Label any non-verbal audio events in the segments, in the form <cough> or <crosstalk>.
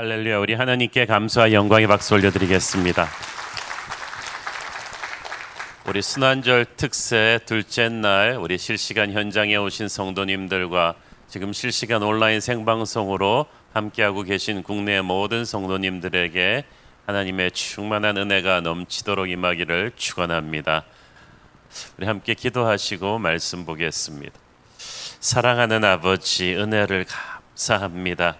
할렐루야 우리 하나님께 감사와 영광의 박수 올려드리겠습니다. 우리 순환절 특세 둘째 날 우리 실시간 현장에 오신 성도님들과 지금 실시간 온라인 생방송으로 함께하고 계신 국내 모든 성도님들에게 하나님의 충만한 은혜가 넘치도록 임하기를 축원합니다. 우리 함께 기도하시고 말씀 보겠습니다. 사랑하는 아버지 은혜를 감사합니다.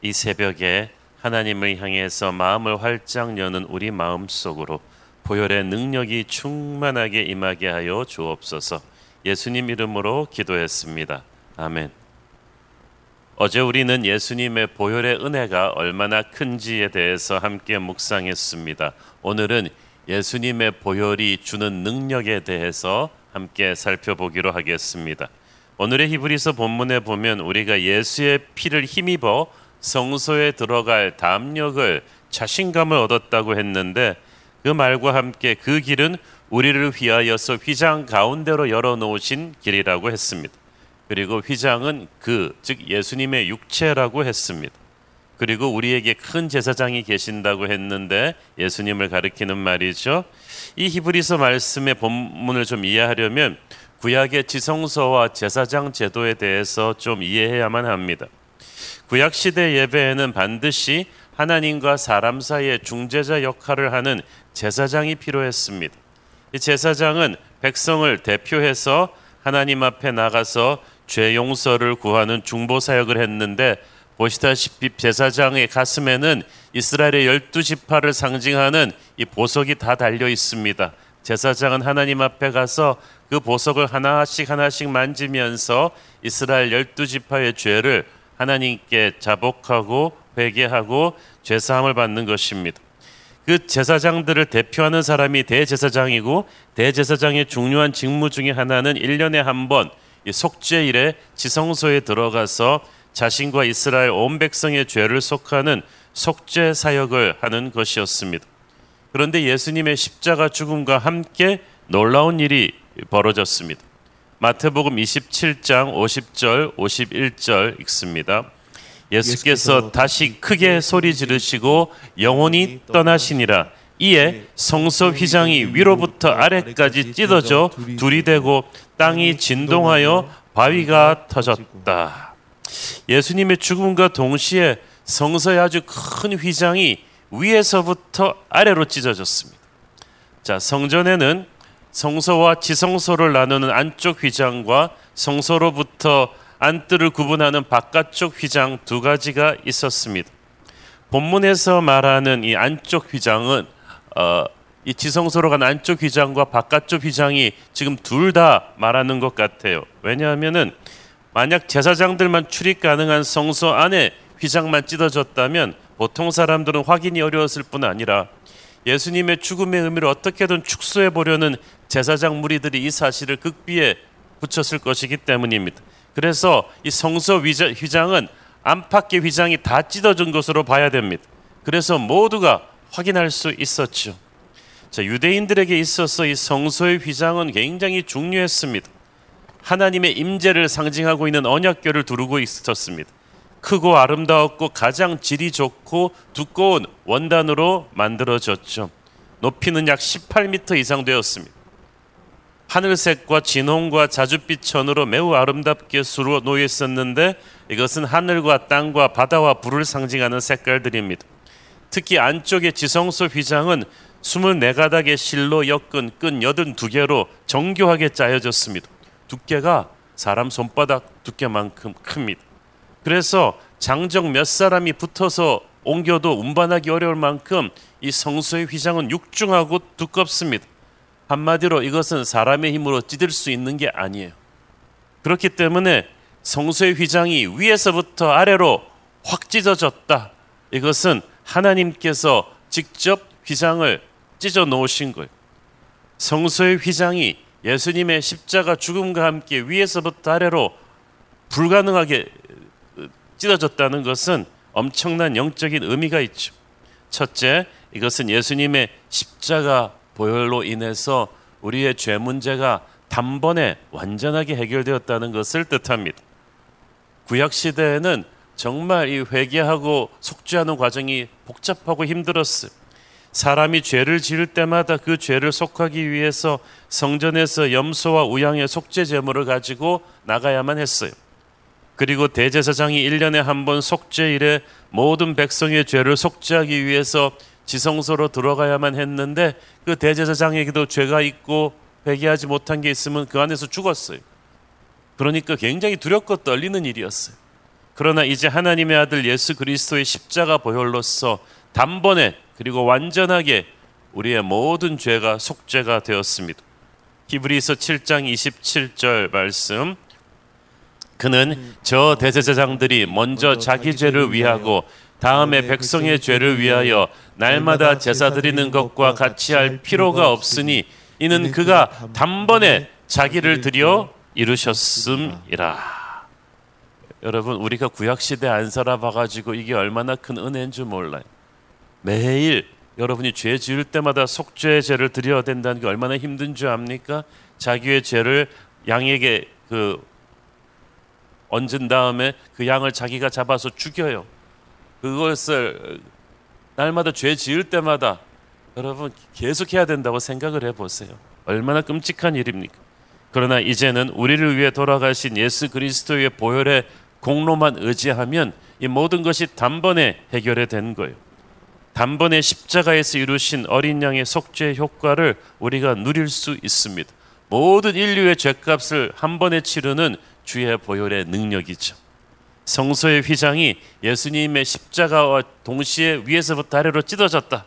이 새벽에 하나님을 향해서 마음을 활짝 여는 우리 마음 속으로 보혈의 능력이 충만하게 임하게 하여 주옵소서. 예수님 이름으로 기도했습니다. 아멘. 어제 우리는 예수님의 보혈의 은혜가 얼마나 큰지에 대해서 함께 묵상했습니다. 오늘은 예수님의 보혈이 주는 능력에 대해서 함께 살펴보기로 하겠습니다. 오늘의 히브리서 본문에 보면 우리가 예수의 피를 힘입어 성소에 들어갈 담력을 자신감을 얻었다고 했는데 그 말과 함께 그 길은 우리를 위하여서 휘장 가운데로 열어 놓으신 길이라고 했습니다. 그리고 휘장은 그 즉 예수님의 육체라고 했습니다. 그리고 우리에게 큰 제사장이 계신다고 했는데 예수님을 가리키는 말이죠. 이 히브리서 말씀의 본문을 좀 이해하려면 구약의 지성소와 제사장 제도에 대해서 좀 이해해야만 합니다. 구약 시대 예배에는 반드시 하나님과 사람 사이의 중재자 역할을 하는 제사장이 필요했습니다. 이 제사장은 백성을 대표해서 하나님 앞에 나가서 죄 용서를 구하는 중보 사역을 했는데 보시다시피 제사장의 가슴에는 이스라엘의 열두 지파를 상징하는 이 보석이 다 달려 있습니다. 제사장은 하나님 앞에 가서 그 보석을 하나씩 하나씩 만지면서 이스라엘 열두 지파의 죄를 하나님께 자복하고 회개하고 죄 사함을 받는 것입니다. 그 제사장들을 대표하는 사람이 대제사장이고 대제사장의 중요한 직무 중에 하나는 1년에 한 번 속죄일에 지성소에 들어가서 자신과 이스라엘 온 백성의 죄를 속하는 속죄 사역을 하는 것이었습니다. 그런데 예수님의 십자가 죽음과 함께 놀라운 일이 벌어졌습니다. 마태복음 27장 50절 51절 읽습니다. 예수께서 다시 크게 소리 지르시고 영혼이 떠나시니라. 이에 성소 휘장이 위로부터 아래까지 찢어져 둘이 되고 땅이 진동하여 바위가 터졌다. 예수님의 죽음과 동시에 성서의 아주 큰 휘장이 위에서부터 아래로 찢어졌습니다. 자, 성전에는 성소와 지성소를 나누는 안쪽 휘장과 성소로부터 안뜰을 구분하는 바깥쪽 휘장 두 가지가 있었습니다. 본문에서 말하는 이 안쪽 휘장은 어, 이 지성소로 간 안쪽 휘장과 바깥쪽 휘장이 지금 둘 다 말하는 것 같아요. 왜냐하면은 만약 제사장들만 출입 가능한 성소 안에 휘장만 찢어졌다면 보통 사람들은 확인이 어려웠을 뿐 아니라 예수님의 죽음의 의미를 어떻게든 축소해 보려는 제사장 무리들이 이 사실을 극비에 붙였을 것이기 때문입니다. 그래서 이 성서 휘장은 안팎의 휘장이 다 찢어진 것으로 봐야 됩니다. 그래서 모두가 확인할 수 있었죠. 자, 유대인들에게 있어서 이 성소의 휘장은 굉장히 중요했습니다. 하나님의 임재를 상징하고 있는 언약궤를 두르고 있었습니다. 크고 아름다웠고 가장 질이 좋고 두꺼운 원단으로 만들어졌죠. 높이는 약 18m 이상 되었습니다. 하늘색과 진홍과 자줏빛 천으로 매우 아름답게 수로 놓여 있었는데 이것은 하늘과 땅과 바다와 불을 상징하는 색깔들입니다. 특히 안쪽의 지성소 휘장은 24가닥의 실로 엮은 끈 82개로 정교하게 짜여졌습니다. 두께가 사람 손바닥 두께만큼 큽니다. 그래서 장정 몇 사람이 붙어서 옮겨도 운반하기 어려울 만큼 이 성소의 휘장은 육중하고 두껍습니다. 한마디로 이것은 사람의 힘으로 찢을 수 있는 게 아니에요. 그렇기 때문에 성소의 휘장이 위에서부터 아래로 확 찢어졌다. 이것은 하나님께서 직접 휘장을 찢어 놓으신 거예요. 성소의 휘장이 예수님의 십자가 죽음과 함께 위에서부터 아래로 불가능하게 찢어졌다는 것은 엄청난 영적인 의미가 있죠. 첫째, 이것은 예수님의 십자가 보혈로 인해서 우리의 죄 문제가 단번에 완전하게 해결되었다는 것을 뜻합니다. 구약 시대에는 정말 이 회개하고 속죄하는 과정이 복잡하고 힘들었어요. 사람이 죄를 지을 때마다 그 죄를 속하기 위해서 성전에서 염소와 우양의 속죄 제물을 가지고 나가야만 했어요. 그리고 대제사장이 1년에 한 번 속죄일에 모든 백성의 죄를 속죄하기 위해서 지성소로 들어가야만 했는데 그 대제사장에게도 죄가 있고 회개하지 못한 게 있으면 그 안에서 죽었어요. 그러니까 굉장히 두렵고 떨리는 일이었어요. 그러나 이제 하나님의 아들 예수 그리스도의 십자가 보혈로서 단번에 그리고 완전하게 우리의 모든 죄가 속죄가 되었습니다. 히브리서 7장 27절 말씀 그는 저 대제사장들이 먼저 자기 죄를 위하고 다음에 백성의 죄를 위하여 날마다 제사 드리는 것과 같이 할 필요가 없으니 이는 그가 단번에 자기를 드려 이루셨음이라. 여러분 우리가 구약 시대 안 살아봐 가지고 이게 얼마나 큰 은혜인 줄 몰라요. 매일 여러분이 죄 지을 때마다 속죄의 죄를 드려야 된다는 게 얼마나 힘든 줄 압니까? 자기의 죄를 양에게 그 얹은 다음에 그 양을 자기가 잡아서 죽여요. 그것을 날마다 죄 지을 때마다 여러분 계속 해야 된다고 생각을 해 보세요. 얼마나 끔찍한 일입니까? 그러나 이제는 우리를 위해 돌아가신 예수 그리스도의 보혈의 공로만 의지하면 이 모든 것이 단번에 해결이 된 거예요. 단번에 십자가에서 이루신 어린 양의 속죄 효과를 우리가 누릴 수 있습니다. 모든 인류의 죄값을 한 번에 치르는 주의 보혈의 능력이죠. 성소의 휘장이 예수님의 십자가와 동시에 위에서부터 아래로 찢어졌다.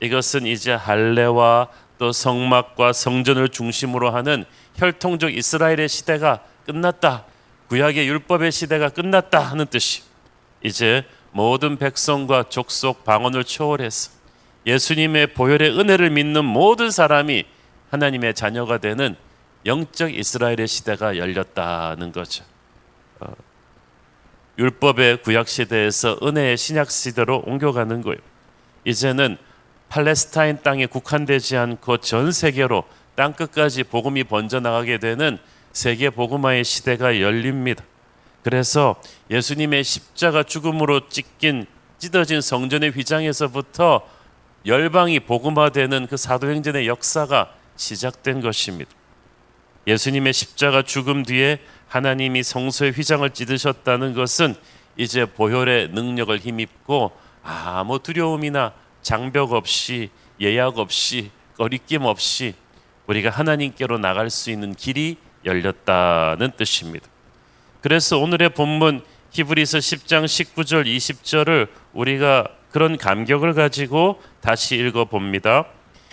이것은 이제 할례와 또 성막과 성전을 중심으로 하는 혈통적 이스라엘의 시대가 끝났다. 구약의 율법의 시대가 끝났다 하는 뜻이. 이제 모든 백성과 족속 방언을 초월해서 예수님의 보혈의 은혜를 믿는 모든 사람이 하나님의 자녀가 되는 영적 이스라엘의 시대가 열렸다는 거죠. 어, 율법의 구약 시대에서 은혜의 신약 시대로 옮겨가는 거예요. 이제는 팔레스타인 땅에 국한되지 않고 전 세계로 땅 끝까지 복음이 번져 나가게 되는 세계 복음화의 시대가 열립니다. 그래서 예수님의 십자가 죽음으로 찢긴 찢어진 성전의 휘장에서부터 열방이 복음화되는 그 사도행전의 역사가 시작된 것입니다. 예수님의 십자가 죽음 뒤에 하나님이 성소의 휘장을 찢으셨다는 것은 이제 보혈의 능력을 힘입고 아무 두려움이나 장벽 없이 예약 없이 거리낌 없이 우리가 하나님께로 나갈 수 있는 길이 열렸다는 뜻입니다. 그래서 오늘의 본문 히브리서 10장 19절 20절을 우리가 그런 감격을 가지고 다시 읽어 봅니다.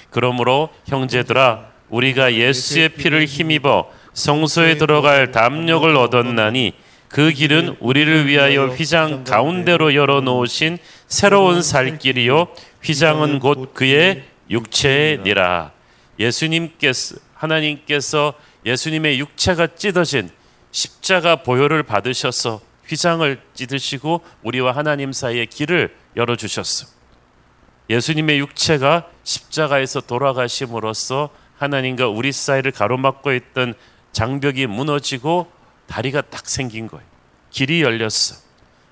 그러므로 형제들아 우리가 예수의 피를 힘입어 성소에 들어갈 담력을 얻었나니 그 길은 우리를 위하여 휘장 가운데로 열어 놓으신 새로운 살길이요 휘장은 곧 그의 육체니라. 예수님께서 하나님께서 예수님의 육체가 찢어진 십자가 보혈을 받으셔서 휘장을 찢으시고 우리와 하나님 사이의 길을 열어 주셨어. 예수님의 육체가 십자가에서 돌아가심으로써 하나님과 우리 사이를 가로막고 있던 장벽이 무너지고 다리가 딱 생긴 거예요. 길이 열렸어.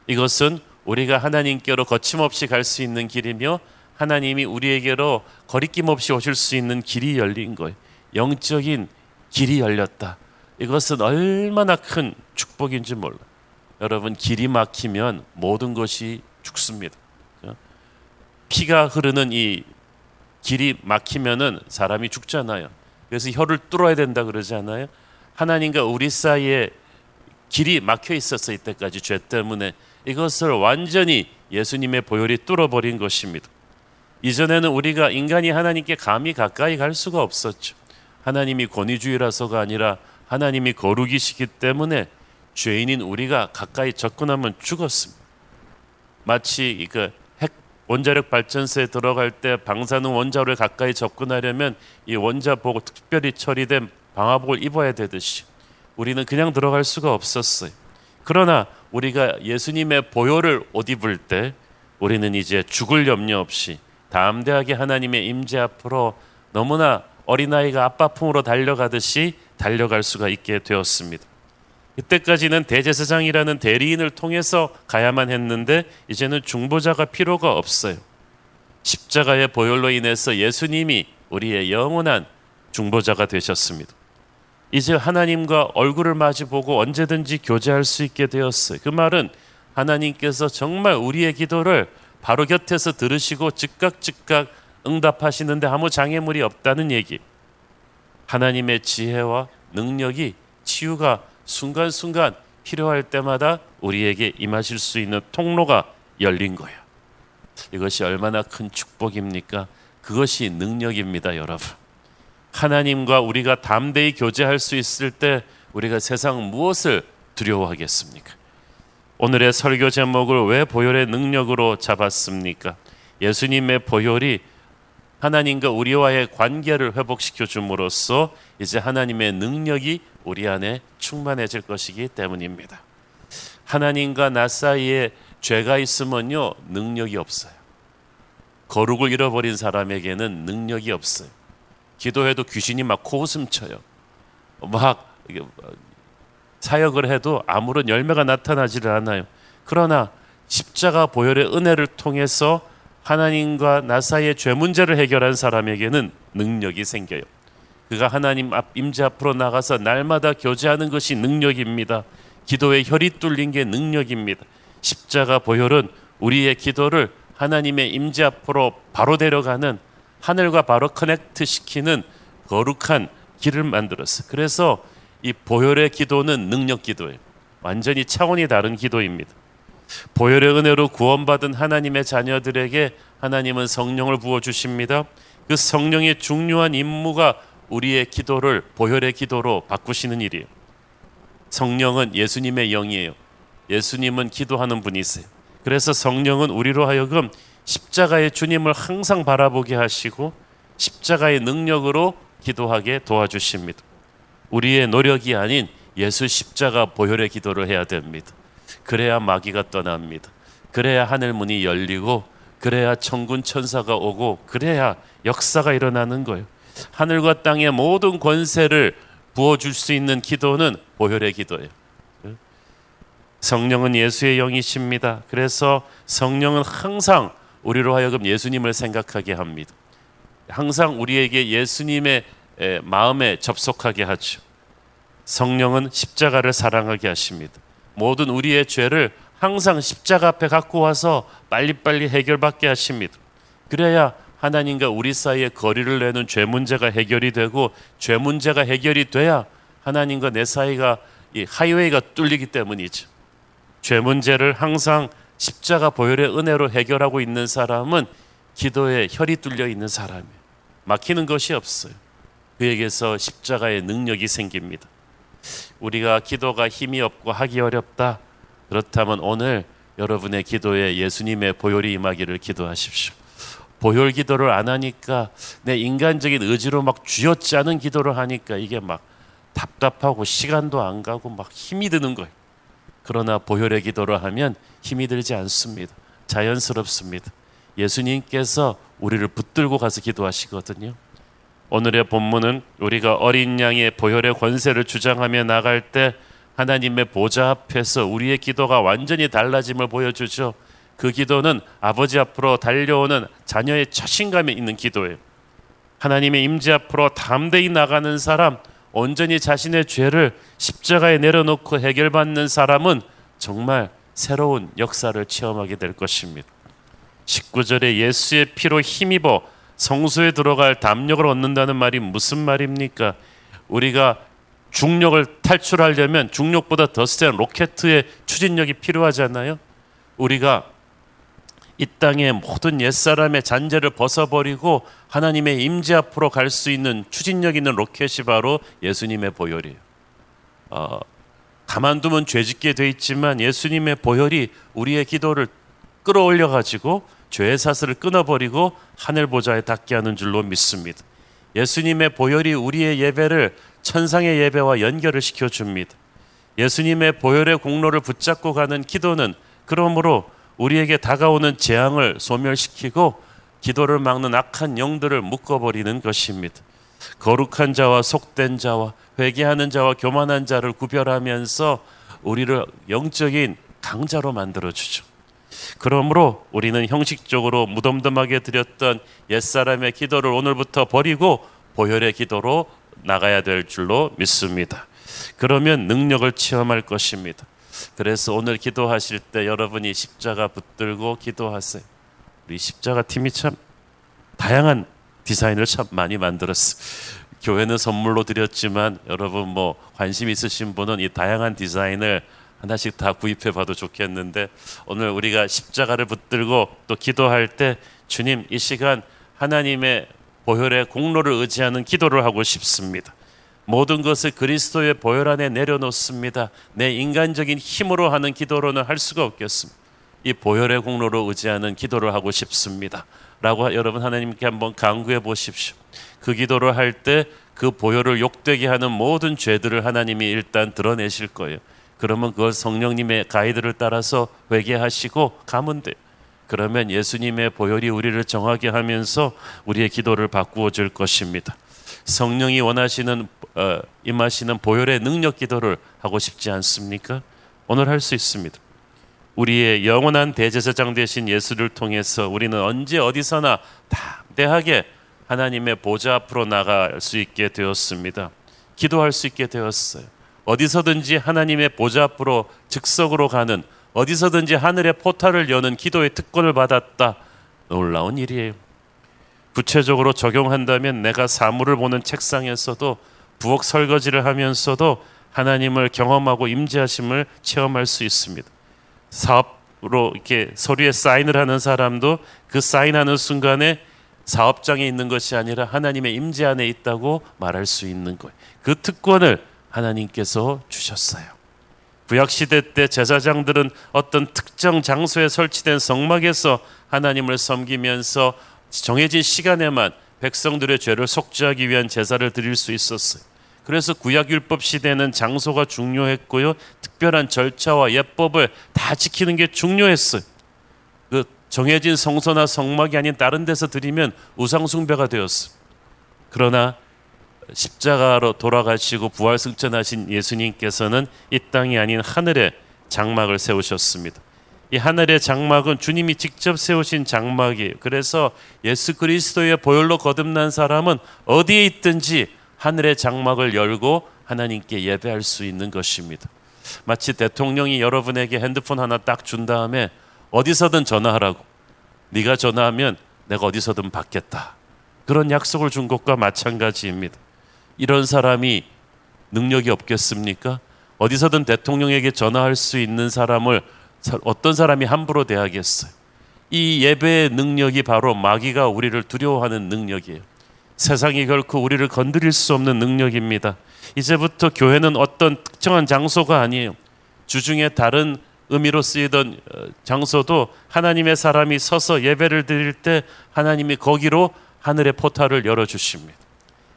이것은 우리가 하나님께로 거침없이 갈 수 있는 길이며 하나님이 우리에게로 거리낌 없이 오실 수 있는 길이 열린 거예요. 영적인 길이 열렸다. 이것은 얼마나 큰 축복인지 몰라. 여러분 길이 막히면 모든 것이 죽습니다. 피가 흐르는 이 길이 막히면은 사람이 죽잖아요. 그래서 혀를 뚫어야 된다 그러지 않아요? 하나님과 우리 사이에 길이 막혀 있었어 이때까지 죄 때문에 이것을 완전히 예수님의 보혈이 뚫어버린 것입니다. 이전에는 우리가 인간이 하나님께 감히 가까이 갈 수가 없었죠. 하나님이 권위주의라서가 아니라 하나님이 거룩이시기 때문에 죄인인 우리가 가까이 접근하면 죽었습니다. 마치 그 핵 원자력 발전소에 들어갈 때 방사능 원자로에 가까이 접근하려면 이 원자 보고 특별히 처리된 방화복을 입어야 되듯이 우리는 그냥 들어갈 수가 없었어요. 그러나 우리가 예수님의 보혈을 옷 입을 때 우리는 이제 죽을 염려 없이 담대하게 하나님의 임재 앞으로 너무나 어린아이가 아빠 품으로 달려가듯이 달려갈 수가 있게 되었습니다. 그때까지는 대제사장이라는 대리인을 통해서 가야만 했는데 이제는 중보자가 필요가 없어요. 십자가의 보혈로 인해서 예수님이 우리의 영원한 중보자가 되셨습니다. 이제 하나님과 얼굴을 마주보고 언제든지 교제할 수 있게 되었어요. 그 말은 하나님께서 정말 우리의 기도를 바로 곁에서 들으시고 즉각 즉각 응답하시는데 아무 장애물이 없다는 얘기. 하나님의 지혜와 능력이 치유가 순간순간 필요할 때마다 우리에게 임하실 수 있는 통로가 열린 거예요. 이것이 얼마나 큰 축복입니까? 그것이 능력입니다, 여러분. 하나님과 우리가 담대히 교제할 수 있을 때 우리가 세상 무엇을 두려워하겠습니까? 오늘의 설교 제목을 왜 보혈의 능력으로 잡았습니까? 예수님의 보혈이 하나님과 우리와의 관계를 회복시켜 줌으로써 이제 하나님의 능력이 우리 안에 충만해질 것이기 때문입니다. 하나님과 나 사이에 죄가 있으면요 능력이 없어요. 거룩을 잃어버린 사람에게는 능력이 없어요. 기도해도 귀신이 막 코웃음 쳐요. 막 사역을 해도 아무런 열매가 나타나지를 않아요. 그러나 십자가 보혈의 은혜를 통해서 하나님과 나 사이의 죄 문제를 해결한 사람에게는 능력이 생겨요. 그가 하나님 앞 임재 앞으로 나가서 날마다 교제하는 것이 능력입니다. 기도의 혈이 뚫린 게 능력입니다. 십자가 보혈은 우리의 기도를 하나님의 임재 앞으로 바로 데려가는 하늘과 바로 커넥트 시키는 거룩한 길을 만들었어. 그래서 이 보혈의 기도는 능력 기도예요. 완전히 차원이 다른 기도입니다. 보혈의 은혜로 구원받은 하나님의 자녀들에게 하나님은 성령을 부어 주십니다. 그 성령의 중요한 임무가 우리의 기도를 보혈의 기도로 바꾸시는 일이에요. 성령은 예수님의 영이에요. 예수님은 기도하는 분이세요. 그래서 성령은 우리로 하여금 십자가의 주님을 항상 바라보게 하시고 십자가의 능력으로 기도하게 도와주십니다. 우리의 노력이 아닌 예수 십자가 보혈의 기도를 해야 됩니다. 그래야 마귀가 떠납니다. 그래야 하늘 문이 열리고 그래야 천군 천사가 오고 그래야 역사가 일어나는 거예요. 하늘과 땅의 모든 권세를 부어 줄 수 있는 기도는 보혈의 기도예요. 성령은 예수의 영이십니다. 그래서 성령은 항상 우리로 하여금 예수님을 생각하게 합니다. 항상 우리에게 예수님의 마음에 접속하게 하죠. 성령은 십자가를 사랑하게 하십니다. 모든 우리의 죄를 항상 십자가 앞에 갖고 와서 빨리빨리 해결받게 하십니다. 그래야 하나님과 우리 사이에 거리를 내는 죄 문제가 해결이 되고 죄 문제가 해결이 돼야 하나님과 내 사이가 이 하이웨이가 뚫리기 때문이죠. 죄 문제를 항상 십자가 보혈의 은혜로 해결하고 있는 사람은 기도에 혈이 뚫려 있는 사람이에요. 막히는 것이 없어요. 그에게서 십자가의 능력이 생깁니다. 우리가 기도가 힘이 없고 하기 어렵다. 그렇다면 오늘 여러분의 기도에 예수님의 보혈이 임하기를 기도하십시오. 보혈 기도를 안 하니까 내 인간적인 의지로 막 쥐어짜는 기도를 하니까 이게 막 답답하고 시간도 안 가고 막 힘이 드는 거예요. 그러나 보혈의 기도를 하면 힘이 들지 않습니다. 자연스럽습니다. 예수님께서 우리를 붙들고 가서 기도하시거든요. 오늘의 본문은 우리가 어린 양의 보혈의 권세를 주장하며 나갈 때 하나님의 보좌 앞에서 우리의 기도가 완전히 달라짐을 보여주죠. 그 기도는 아버지 앞으로 달려오는 자녀의 자신감에 있는 기도예요. 하나님의 임재 앞으로 담대히 나가는 사람, 온전히 자신의 죄를 십자가에 내려놓고 해결받는 사람은 정말 새로운 역사를 체험하게 될 것입니다. 19절에 예수의 피로 힘입어 성소에 들어갈 담력을 얻는다는 말이 무슨 말입니까? 우리가 중력을 탈출하려면 중력보다 더 센 로켓의 추진력이 필요하잖아요. 우리가 이 땅의 모든 옛사람의 잔재를 벗어버리고 하나님의 임재 앞으로 갈 수 있는 추진력 있는 로켓이 바로 예수님의 보혈이에요. 어, 가만두면 죄짓게 돼 있지만 예수님의 보혈이 우리의 기도를 끌어올려 가지고 죄의 사슬을 끊어버리고 하늘 보좌에 닿게 하는 줄로 믿습니다. 예수님의 보혈이 우리의 예배를 천상의 예배와 연결을 시켜 줍니다. 예수님의 보혈의 공로를 붙잡고 가는 기도는 그러므로 우리에게 다가오는 재앙을 소멸시키고 기도를 막는 악한 영들을 묶어버리는 것입니다. 거룩한 자와 속된 자와 회개하는 자와 교만한 자를 구별하면서 우리를 영적인 강자로 만들어 주죠. 그러므로 우리는 형식적으로 무덤덤하게 드렸던 옛사람의 기도를 오늘부터 버리고 보혈의 기도로 나가야 될 줄로 믿습니다. 그러면 능력을 체험할 것입니다. 그래서 오늘 기도하실 때 여러분이 십자가 붙들고 기도하세요. 우리 십자가 팀이 참 다양한 디자인을 참 많이 만들었어. 교회는 선물로 드렸지만 여러분 뭐 관심 있으신 분은 이 다양한 디자인을 하나씩 다 구입해 봐도 좋겠는데 오늘 우리가 십자가를 붙들고 또 기도할 때 주님 이 시간 하나님의 보혈의 공로를 의지하는 기도를 하고 싶습니다. 모든 것을 그리스도의 보혈 안에 내려놓습니다. 내 인간적인 힘으로 하는 기도로는 할 수가 없겠습니다. 이 보혈의 공로로 의지하는 기도를 하고 싶습니다. 라고 여러분 하나님께 한번 강구해 보십시오. 그 기도를 할 때 그 보혈을 욕되게 하는 모든 죄들을 하나님이 일단 드러내실 거예요. 그러면 그걸 성령님의 가이드를 따라서 회개하시고 가면 돼요. 그러면 예수님의 보혈이 우리를 정하게 하면서 우리의 기도를 바꾸어 줄 것입니다. 성령이 원하시는 어, 임하시는 보혈의 능력 기도를 하고 싶지 않습니까? 오늘 할 수 있습니다. 우리의 영원한 대제사장 되신 예수를 통해서 우리는 언제 어디서나 담대하게 하나님의 보좌 앞으로 나갈 수 있게 되었습니다. 기도할 수 있게 되었어요. 어디서든지 하나님의 보좌 앞으로 즉석으로 가는 어디서든지 하늘의 포탈을 여는 기도의 특권을 받았다. 놀라운 일이에요. 구체적으로 적용한다면 내가 사물을 보는 책상에서도 부엌 설거지를 하면서도 하나님을 경험하고 임재하심을 체험할 수 있습니다. 사업으로 이렇게 서류에 사인을 하는 사람도 그 사인하는 순간에 사업장에 있는 것이 아니라 하나님의 임재 안에 있다고 말할 수 있는 거예요. 그 특권을 하나님께서 주셨어요. 구약 시대 때 제사장들은 어떤 특정 장소에 설치된 성막에서 하나님을 섬기면서 정해진 시간에만 백성들의 죄를 속죄하기 위한 제사를 드릴 수 있었어요. 그래서 구약 율법 시대는 장소가 중요했고요. 특별한 절차와 예법을 다 지키는 게 중요했어요. 그 정해진 성소나 성막이 아닌 다른 데서 드리면 우상 숭배가 되었어. 그러나 십자가로 돌아가시고 부활 승천하신 예수님께서는 이 땅이 아닌 하늘에 장막을 세우셨습니다. 이 하늘의 장막은 주님이 직접 세우신 장막이에요. 그래서 예수 그리스도의 보혈로 거듭난 사람은 어디에 있든지 하늘의 장막을 열고 하나님께 예배할 수 있는 것입니다. 마치 대통령이 여러분에게 핸드폰 하나 딱 준 다음에 어디서든 전화하라고. 네가 전화하면 내가 어디서든 받겠다. 그런 약속을 준 것과 마찬가지입니다. 이런 사람이 능력이 없겠습니까? 어디서든 대통령에게 전화할 수 있는 사람을 어떤 사람이 함부로 대하겠어요? 이 예배의 능력이 바로 마귀가 우리를 두려워하는 능력이에요. 세상이 결코 우리를 건드릴 수 없는 능력입니다. 이제부터 교회는 어떤 특정한 장소가 아니에요. 주중에 다른 의미로 쓰이던 어, 장소도 하나님의 사람이 서서 예배를 드릴 때 하나님이 거기로 하늘의 포탈을 열어 주십니다.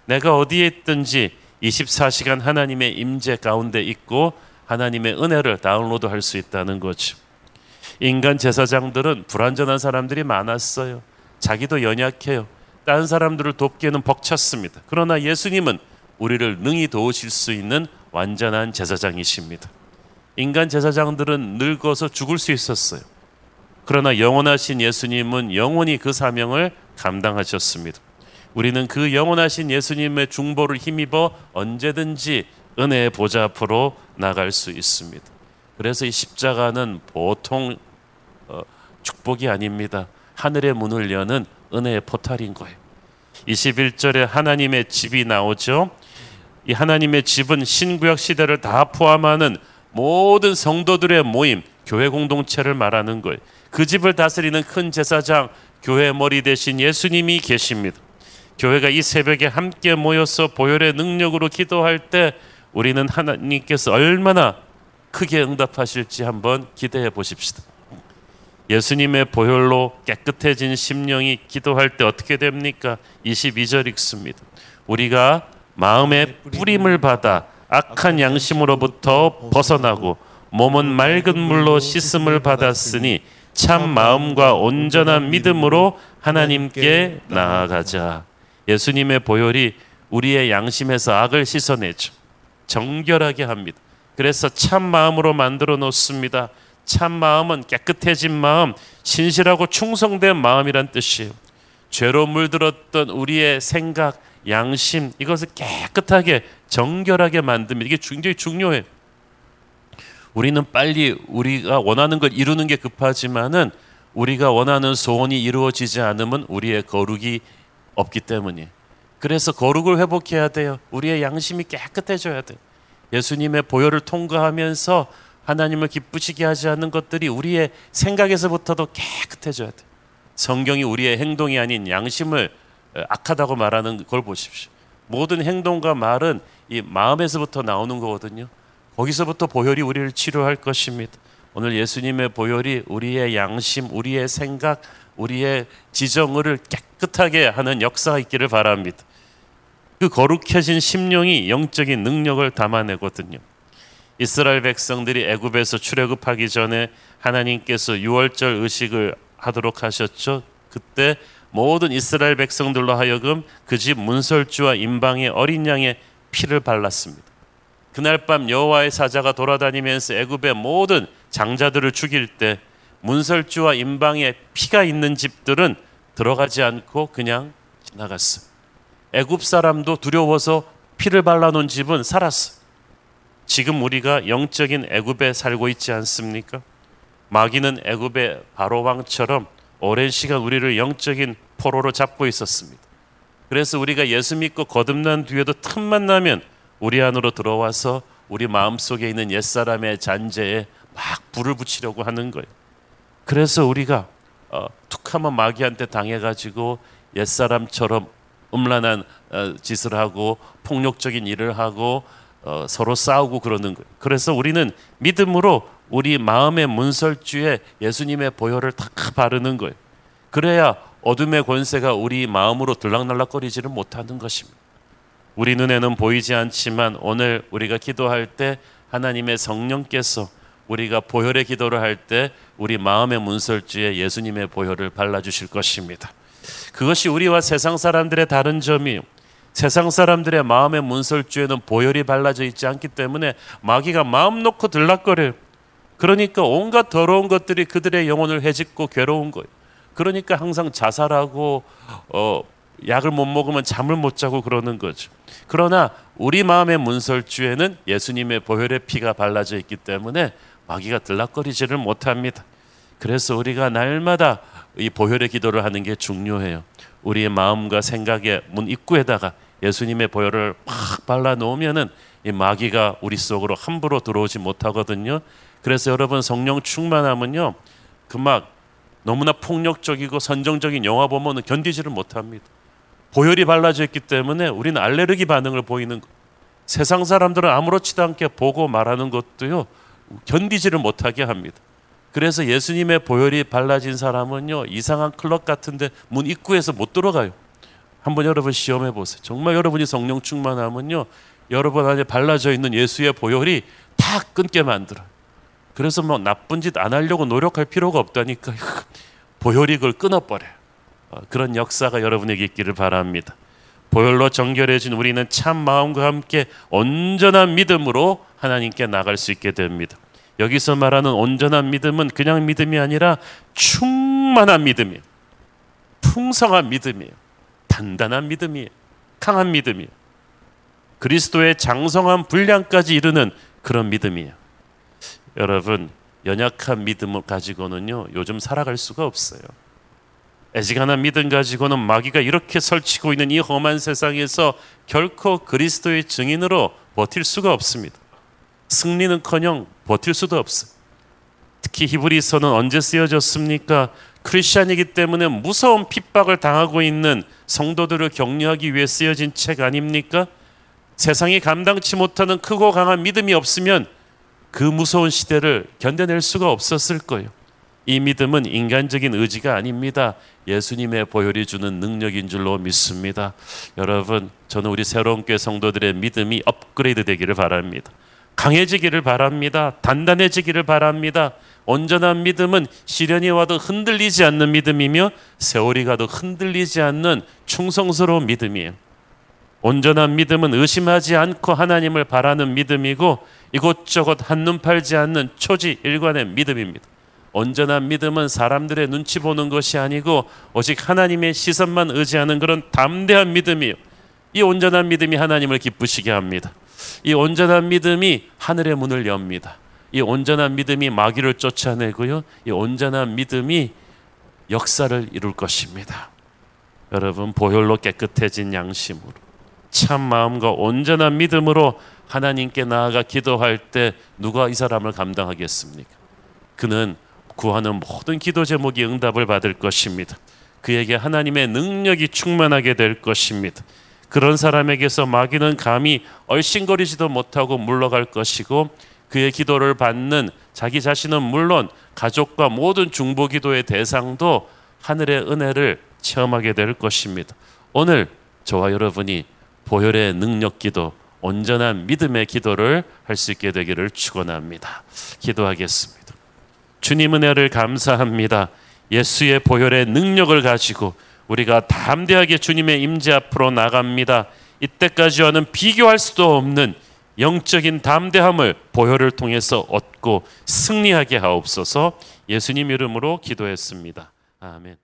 내가 어디에 있든지 24시간 하나님의 임재 가운데 있고 하나님의 은혜를 다운로드 할 수 있다는 거죠. 인간 제사장들은 불완전한 사람들이 많았어요. 자기도 연약해요. 다른 사람들을 돕기에는 벅찼습니다. 그러나 예수님은 우리를 능히 도우실 수 있는 완전한 제사장이십니다. 인간 제사장들은 늙어서 죽을 수 있었어요. 그러나 영원하신 예수님은 영원히 그 사명을 감당하셨습니다. 우리는 그 영원하신 예수님의 중보를 힘입어 언제든지 은혜의 보좌 앞으로 나갈 수 있습니다. 그래서 이 십자가는 보통 어, 축복이 아닙니다. 하늘의 문을 여는 은혜의 포탈인 거예요. 21절에 하나님의 집이 나오죠. 이 하나님의 집은 신구약 시대를 다 포함하는 모든 성도들의 모임, 교회 공동체를 말하는 거예요. 그 집을 다스리는 큰 제사장, 교회 머리 대신 예수님이 계십니다. 교회가 이 새벽에 함께 모여서 보혈의 능력으로 기도할 때 우리는 하나님께서 얼마나 크게 응답하실지 한번 기대해 보십시다. 예수님의 보혈로 깨끗해진 심령이 기도할 때 어떻게 됩니까? 22절 읽습니다. 우리가 마음의 뿌림을 받아 악한 양심으로부터 벗어나고 몸은 맑은 물로 씻음을 받았으니 참 마음과 온전한 믿음으로 하나님께 나아가자. 예수님의 보혈이 우리의 양심에서 악을 씻어내죠. 정결하게 합니다. 그래서 참 마음으로 만들어 놓습니다. 참 마음은 깨끗해진 마음, 신실하고 충성된 마음이란 뜻이에요. 죄로 물들었던 우리의 생각, 양심 이것을 깨끗하게 정결하게 만듭니다. 이게 굉장히 중요해요. 우리는 빨리 우리가 원하는 걸 이루는 게 급하지만은 우리가 원하는 소원이 이루어지지 않으면 우리의 거룩이 없기 때문에 그래서 거룩을 회복해야 돼요. 우리의 양심이 깨끗해져야 돼. 예수님의 보혈을 통과하면서 하나님을 기쁘시게 하지 않는 것들이 우리의 생각에서부터도 깨끗해져야 돼. 성경이 우리의 행동이 아닌 양심을 악하다고 말하는 걸 보십시오. 모든 행동과 말은 이 마음에서부터 나오는 거거든요. 거기서부터 보혈이 우리를 치료할 것입니다. 오늘 예수님의 보혈이 우리의 양심, 우리의 생각, 우리의 지정을 깨끗하게 하는 역사가 있기를 바랍니다. 그 거룩해진 심령이 영적인 능력을 담아내거든요. 이스라엘 백성들이 애굽에서 출애굽하기 전에 하나님께서 유월절 의식을 하도록 하셨죠. 그때 모든 이스라엘 백성들로 하여금 그 집 문설주와 임방의 어린 양의 피를 발랐습니다. 그날 밤 여호와의 사자가 돌아다니면서 애굽의 모든 장자들을 죽일 때 문설주와 임방에 피가 있는 집들은 들어가지 않고 그냥 지나갔어. 애굽 사람도 두려워서 피를 발라놓은 집은 살았어. 지금 우리가 영적인 애굽에 살고 있지 않습니까? 마귀는 애굽의 바로 왕처럼 오랜 시간 우리를 영적인 포로로 잡고 있었습니다. 그래서 우리가 예수 믿고 거듭난 뒤에도 틈만 나면 우리 안으로 들어와서 우리 마음 속에 있는 옛사람의 잔재에 막 불을 붙이려고 하는 거예요. 그래서 우리가 어, 툭하면 마귀한테 당해가지고 옛사람처럼 음란한 어, 짓을 하고 폭력적인 일을 하고 어, 서로 싸우고 그러는 거예요. 그래서 우리는 믿음으로 우리 마음의 문설주에 예수님의 보혈을 다 바르는 거예요. 그래야 어둠의 권세가 우리 마음으로 들락날락거리지를 못하는 것입니다. 우리 눈에는 보이지 않지만 오늘 우리가 기도할 때 하나님의 성령께서 우리가 보혈의 기도를 할 때 우리 마음의 문설주에 예수님의 보혈을 발라 주실 것입니다. 그것이 우리와 세상 사람들의 다른 점이요. 세상 사람들의 마음의 문설주에는 보혈이 발라져 있지 않기 때문에 마귀가 마음 놓고 들락거려요. 그러니까 온갖 더러운 것들이 그들의 영혼을 해집고 괴로운 거예요. 그러니까 항상 자살하고 어, 약을 못 먹으면 잠을 못 자고 그러는 거죠. 그러나 우리 마음의 문설주에는 예수님의 보혈의 피가 발라져 있기 때문에 마귀가 들락거리지를 못합니다. 그래서 우리가 날마다 이 보혈의 기도를 하는 게 중요해요. 우리의 마음과 생각의 문 입구에다가 예수님의 보혈을 팍 발라 놓으면은 이 마귀가 우리 속으로 함부로 들어오지 못하거든요. 그래서 여러분 성령 충만하면요. 그 막 너무나 폭력적이고 선정적인 영화 보면은 견디지를 못합니다. 보혈이 발라져 있기 때문에 우리는 알레르기 반응을 보이는 거. 세상 사람들은 아무렇지도 않게 보고 말하는 것도요. 견디지를 못하게 합니다. 그래서 예수님의 보혈이 발라진 사람은요 이상한 클럽 같은데 문 입구에서 못 들어가요. 한번 여러분 시험해 보세요. 정말 여러분이 성령 충만하면요 여러분 안에 발라져 있는 예수의 보혈이 다 끊게 만들어. 그래서 뭐 나쁜 짓 안 하려고 노력할 필요가 없다니까 <laughs> 보혈이 그걸 끊어버려. 어, 그런 역사가 여러분에게 있기를 바랍니다. 보혈로 정결해진 우리는 참 마음과 함께 온전한 믿음으로 하나님께 나갈 수 있게 됩니다. 여기서 말하는 온전한 믿음은 그냥 믿음이 아니라 충만한 믿음이에요. 풍성한 믿음이에요. 단단한 믿음이에요. 강한 믿음이에요. 그리스도의 장성한 분량까지 이르는 그런 믿음이에요. 여러분, 연약한 믿음을 가지고는요, 요즘 살아갈 수가 없어요. 애지간한 믿음 가지고는 마귀가 이렇게 설치고 있는 이 험한 세상에서 결코 그리스도의 증인으로 버틸 수가 없습니다. 승리는커녕 버틸 수도 없어. 특히 히브리서는 언제 쓰여졌습니까? 크리스천이기 때문에 무서운 핍박을 당하고 있는 성도들을 격려하기 위해 쓰여진 책 아닙니까? 세상이 감당치 못하는 크고 강한 믿음이 없으면 그 무서운 시대를 견뎌낼 수가 없었을 거예요. 이 믿음은 인간적인 의지가 아닙니다. 예수님의 보혈이 주는 능력인 줄로 믿습니다. 여러분, 저는 우리 새로운 교 성도들의 믿음이 업그레이드 되기를 바랍니다. 강해지기를 바랍니다. 단단해지기를 바랍니다. 온전한 믿음은 시련이 와도 흔들리지 않는 믿음이며 세월이 가도 흔들리지 않는 충성스러운 믿음이에요. 온전한 믿음은 의심하지 않고 하나님을 바라는 믿음이고 이곳저곳 한눈 팔지 않는 초지 일관의 믿음입니다. 온전한 믿음은 사람들의 눈치 보는 것이 아니고 오직 하나님의 시선만 의지하는 그런 담대한 믿음이요. 이 온전한 믿음이 하나님을 기쁘시게 합니다. 이 온전한 믿음이 하늘의 문을 엽니다. 이 온전한 믿음이 마귀를 쫓아내고요. 이 온전한 믿음이 역사를 이룰 것입니다. 여러분 보혈로 깨끗해진 양심으로 참 마음과 온전한 믿음으로 하나님께 나아가 기도할 때 누가 이 사람을 감당하겠습니까? 그는 구하는 모든 기도 제목이 응답을 받을 것입니다. 그에게 하나님의 능력이 충만하게 될 것입니다. 그런 사람에게서 마귀는 감히 얼씬거리지도 못하고 물러갈 것이고 그의 기도를 받는 자기 자신은 물론 가족과 모든 중보 기도의 대상도 하늘의 은혜를 체험하게 될 것입니다. 오늘 저와 여러분이 보혈의 능력 기도, 온전한 믿음의 기도를 할 수 있게 되기를 축원합니다. 기도하겠습니다. 주님 은혜를 감사합니다. 예수의 보혈의 능력을 가지고 우리가 담대하게 주님의 임재 앞으로 나갑니다. 이때까지와는 비교할 수도 없는 영적인 담대함을 보혈을 통해서 얻고 승리하게 하옵소서. 예수님 이름으로 기도했습니다. 아멘.